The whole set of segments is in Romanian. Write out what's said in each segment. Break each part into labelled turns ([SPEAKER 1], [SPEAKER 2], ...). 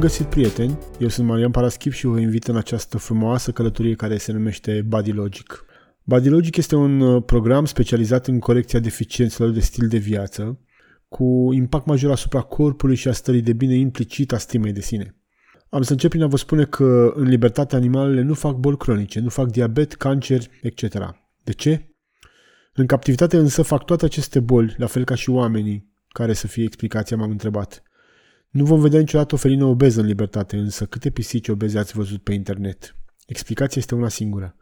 [SPEAKER 1] găsit, prieteni! Eu sunt Marian Paraschip și vă invit în această frumoasă călătorie care se numește Body Logic. Body Logic este un uh, program specializat în corecția deficiențelor de stil de viață, cu impact major asupra corpului și a stării de bine implicit a stimei de sine. Am să încep prin a vă spune că în libertate animalele nu fac boli cronice, nu fac diabet, cancer, etc. De ce? În captivitate însă fac toate aceste boli, la fel ca și oamenii, care să fie explicația, m-am întrebat. Nu vom vedea niciodată o felină obeză în libertate, însă câte pisici obeze ați văzut pe internet? Explicația este una singură.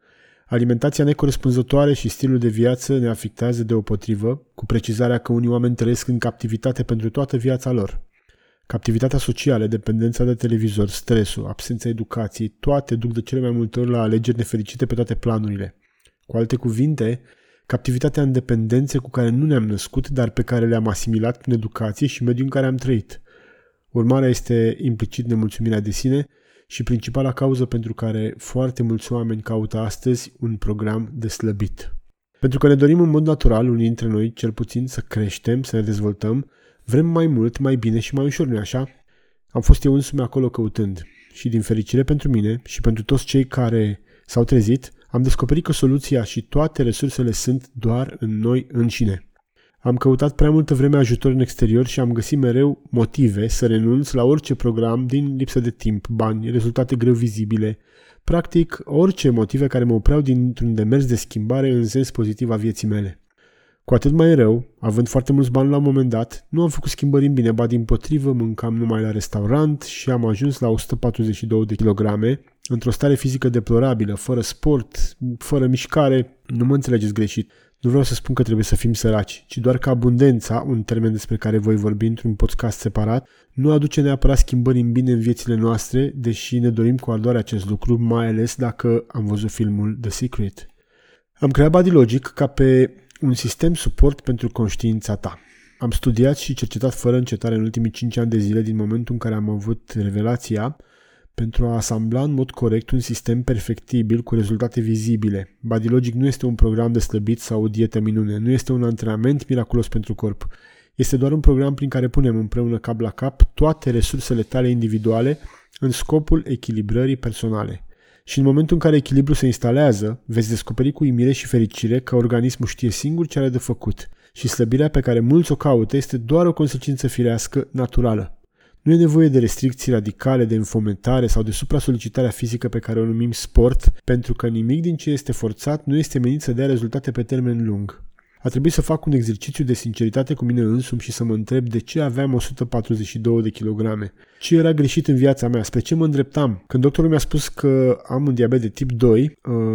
[SPEAKER 1] Alimentația necorespunzătoare și stilul de viață ne afectează deopotrivă, cu precizarea că unii oameni trăiesc în captivitate pentru toată viața lor. Captivitatea socială, dependența de televizor, stresul, absența educației, toate duc de cele mai multe ori la alegeri nefericite pe toate planurile. Cu alte cuvinte, captivitatea în dependențe cu care nu ne-am născut, dar pe care le-am asimilat prin educație și mediul în care am trăit. Urmarea este implicit nemulțumirea de sine și principala cauză pentru care foarte mulți oameni caută astăzi un program de slăbit. Pentru că ne dorim în mod natural, unii dintre noi, cel puțin, să creștem, să ne dezvoltăm, vrem mai mult, mai bine și mai ușor, nu așa? Am fost eu însumi acolo căutând și din fericire pentru mine și pentru toți cei care s-au trezit, am descoperit că soluția și toate resursele sunt doar în noi înșine. Am căutat prea multă vreme ajutor în exterior și am găsit mereu motive să renunț la orice program din lipsă de timp, bani, rezultate greu vizibile, practic orice motive care mă opreau dintr-un demers de schimbare în sens pozitiv a vieții mele. Cu atât mai rău, având foarte mulți bani la un moment dat, nu am făcut schimbări în bine, ba din potrivă mâncam numai la restaurant și am ajuns la 142 de kilograme, într-o stare fizică deplorabilă, fără sport, fără mișcare, nu mă înțelegeți greșit. Nu vreau să spun că trebuie să fim săraci, ci doar că abundența, un termen despre care voi vorbi într-un podcast separat, nu aduce neapărat schimbări în bine în viețile noastre, deși ne dorim cu ardoare acest lucru, mai ales dacă am văzut filmul The Secret. Am creat Body Logic ca pe un sistem suport pentru conștiința ta. Am studiat și cercetat fără încetare în ultimii 5 ani de zile din momentul în care am avut revelația pentru a asambla în mod corect un sistem perfectibil cu rezultate vizibile. Bodylogic nu este un program de slăbit sau o dietă minune, nu este un antrenament miraculos pentru corp. Este doar un program prin care punem împreună cap la cap toate resursele tale individuale în scopul echilibrării personale. Și în momentul în care echilibru se instalează, veți descoperi cu uimire și fericire că organismul știe singur ce are de făcut și slăbirea pe care mulți o caută este doar o consecință firească, naturală. Nu e nevoie de restricții radicale, de înfometare sau de supra-solicitarea fizică pe care o numim sport, pentru că nimic din ce este forțat nu este menit să dea rezultate pe termen lung. A trebuit să fac un exercițiu de sinceritate cu mine însumi și să mă întreb de ce aveam 142 de kilograme. Ce era greșit în viața mea? Spre ce mă îndreptam? Când doctorul mi-a spus că am un diabet de tip 2, uh,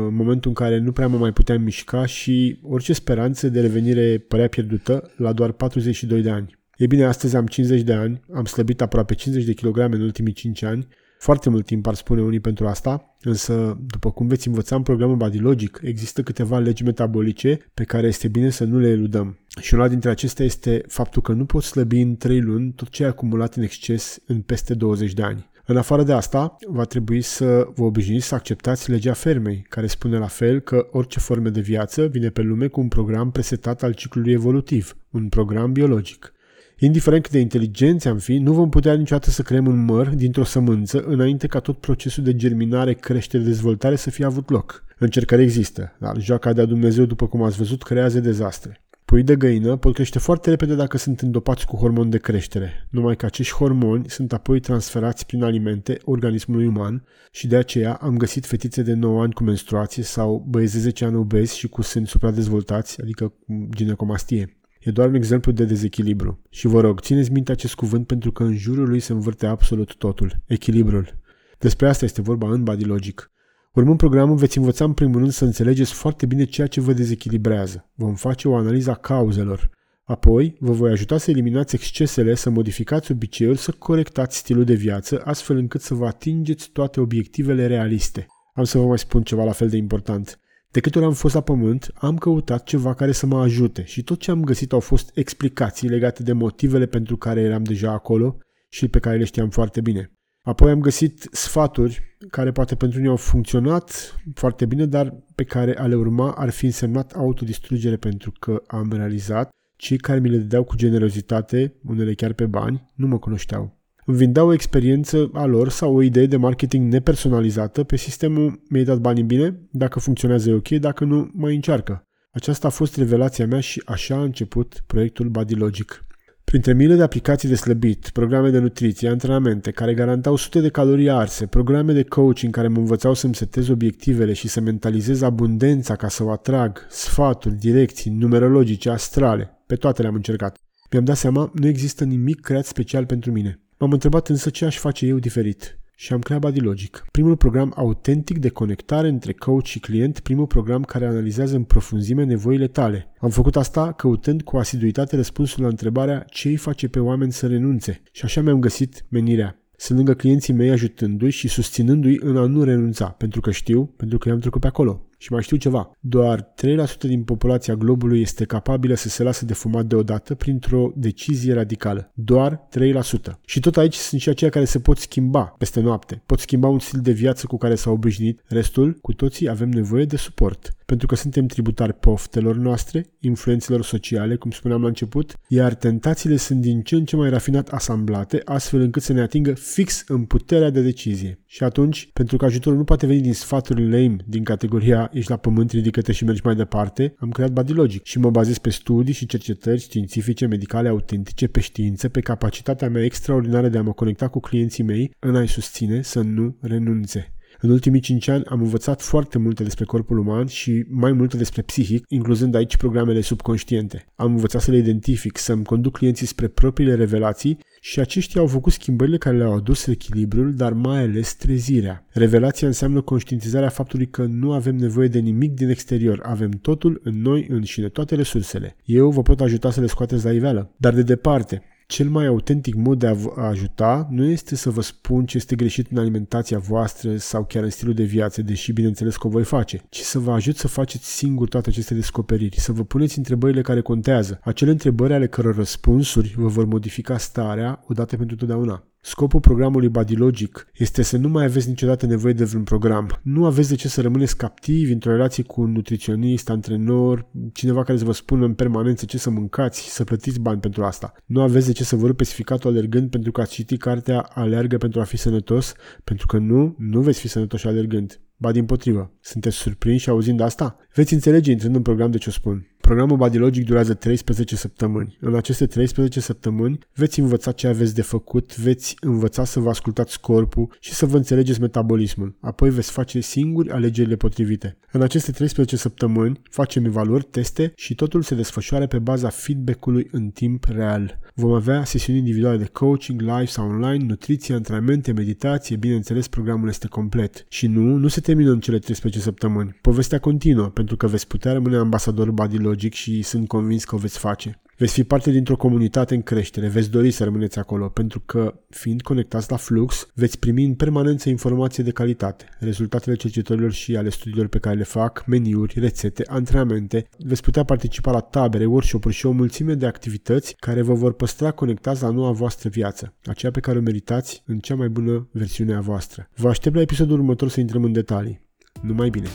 [SPEAKER 1] în momentul în care nu prea mă mai puteam mișca și orice speranță de revenire părea pierdută la doar 42 de ani. E bine, astăzi am 50 de ani, am slăbit aproape 50 de kilograme în ultimii 5 ani, foarte mult timp ar spune unii pentru asta, însă, după cum veți învăța în programul Body Logic, există câteva legi metabolice pe care este bine să nu le eludăm. Și una dintre acestea este faptul că nu poți slăbi în 3 luni tot ce ai acumulat în exces în peste 20 de ani. În afară de asta, va trebui să vă obișnuiți să acceptați legea fermei, care spune la fel că orice formă de viață vine pe lume cu un program presetat al ciclului evolutiv, un program biologic. Indiferent cât de inteligenți am fi, nu vom putea niciodată să creăm un măr dintr-o sămânță înainte ca tot procesul de germinare, creștere, dezvoltare să fie avut loc. Încercări există, dar joaca de-a Dumnezeu, după cum ați văzut, creează dezastre. Pui de găină pot crește foarte repede dacă sunt îndopați cu hormoni de creștere, numai că acești hormoni sunt apoi transferați prin alimente organismului uman și de aceea am găsit fetițe de 9 ani cu menstruație sau băieți de 10 ani obezi și cu sâni supradezvoltați, adică ginecomastie. E doar un exemplu de dezechilibru. Și vă rog, țineți minte acest cuvânt pentru că în jurul lui se învârte absolut totul. Echilibrul. Despre asta este vorba în Body Logic. Urmând programul, veți învăța în primul rând să înțelegeți foarte bine ceea ce vă dezechilibrează. Vom face o analiză a cauzelor. Apoi, vă voi ajuta să eliminați excesele, să modificați obiceiuri, să corectați stilul de viață, astfel încât să vă atingeți toate obiectivele realiste. Am să vă mai spun ceva la fel de important. De câte ori am fost la pământ, am căutat ceva care să mă ajute și tot ce am găsit au fost explicații legate de motivele pentru care eram deja acolo și pe care le știam foarte bine. Apoi am găsit sfaturi care poate pentru unii au funcționat foarte bine, dar pe care a le urma ar fi însemnat autodistrugere pentru că am realizat cei care mi le dădeau cu generozitate, unele chiar pe bani, nu mă cunoșteau. Îmi vindeau o experiență a lor sau o idee de marketing nepersonalizată pe sistemul mi-ai dat banii bine, dacă funcționează e ok, dacă nu, mai încearcă. Aceasta a fost revelația mea și așa a început proiectul Bodylogic. Printre miile de aplicații de slăbit, programe de nutriție, antrenamente care garantau sute de calorii arse, programe de coaching care mă învățau să-mi setez obiectivele și să mentalizez abundența ca să o atrag, sfaturi, direcții, numerologice, astrale, pe toate le-am încercat. Mi-am dat seama, nu există nimic creat special pentru mine. M-am întrebat însă ce aș face eu diferit și am creat Bodylogic, primul program autentic de conectare între coach și client, primul program care analizează în profunzime nevoile tale. Am făcut asta căutând cu asiduitate răspunsul la întrebarea ce îi face pe oameni să renunțe și așa mi-am găsit menirea. Sunt lângă clienții mei ajutându-i și susținându-i în a nu renunța, pentru că știu, pentru că i-am trecut pe acolo. Și mai știu ceva, doar 3% din populația globului este capabilă să se lasă de fumat deodată printr-o decizie radicală. Doar 3%. Și tot aici sunt și aceia care se pot schimba peste noapte. Pot schimba un stil de viață cu care s-au obișnuit. Restul, cu toții, avem nevoie de suport. Pentru că suntem tributari poftelor noastre, influențelor sociale, cum spuneam la început, iar tentațiile sunt din ce în ce mai rafinat asamblate, astfel încât să ne atingă fix în puterea de decizie. Și atunci, pentru că ajutorul nu poate veni din sfaturi lame din categoria ești la pământ, ridică-te și mergi mai departe, am creat Bodylogic și mă bazez pe studii și cercetări științifice, medicale, autentice, pe știință, pe capacitatea mea extraordinară de a mă conecta cu clienții mei în a-i susține să nu renunțe. În ultimii 5 ani am învățat foarte multe despre corpul uman și mai multe despre psihic, incluzând aici programele subconștiente. Am învățat să le identific, să-mi conduc clienții spre propriile revelații și aceștia au făcut schimbările care le-au adus echilibrul, dar mai ales trezirea. Revelația înseamnă conștientizarea faptului că nu avem nevoie de nimic din exterior, avem totul în noi înșine, toate resursele. Eu vă pot ajuta să le scoateți la iveală, dar de departe, cel mai autentic mod de a vă ajuta nu este să vă spun ce este greșit în alimentația voastră sau chiar în stilul de viață, deși bineînțeles că o voi face, ci să vă ajut să faceți singur toate aceste descoperiri, să vă puneți întrebările care contează, acele întrebări ale căror răspunsuri vă vor modifica starea odată pentru totdeauna. Scopul programului Bodylogic este să nu mai aveți niciodată nevoie de vreun program. Nu aveți de ce să rămâneți captivi într-o relație cu un nutriționist, antrenor, cineva care să vă spună în permanență ce să mâncați și să plătiți bani pentru asta. Nu aveți de ce să vă rupeți ficatul alergând pentru că ați citit cartea Aleargă pentru a fi sănătos, pentru că nu, nu veți fi sănătoși alergând. Ba din potrivă, sunteți surprinși auzind asta? Veți înțelege intrând în program de ce o spun. Programul Bodylogic durează 13 săptămâni. În aceste 13 săptămâni veți învăța ce aveți de făcut, veți învăța să vă ascultați corpul și să vă înțelegeți metabolismul. Apoi veți face singuri alegerile potrivite. În aceste 13 săptămâni facem evaluări, teste și totul se desfășoară pe baza feedback-ului în timp real. Vom avea sesiuni individuale de coaching, live sau online, nutriție, antrenamente, meditație, bineînțeles programul este complet. Și nu, nu se termină în cele 13 săptămâni. Povestea continuă, pentru că veți putea rămâne ambasador Bodylogic și sunt convins că o veți face. Veți fi parte dintr-o comunitate în creștere, veți dori să rămâneți acolo, pentru că, fiind conectați la flux, veți primi în permanență informație de calitate, rezultatele cercetărilor și ale studiilor pe care le fac, meniuri, rețete, antrenamente, veți putea participa la tabere, workshop-uri și o mulțime de activități care vă vor păstra conectați la noua voastră viață, aceea pe care o meritați în cea mai bună versiune a voastră. Vă aștept la episodul următor să intrăm în detalii. Numai bine!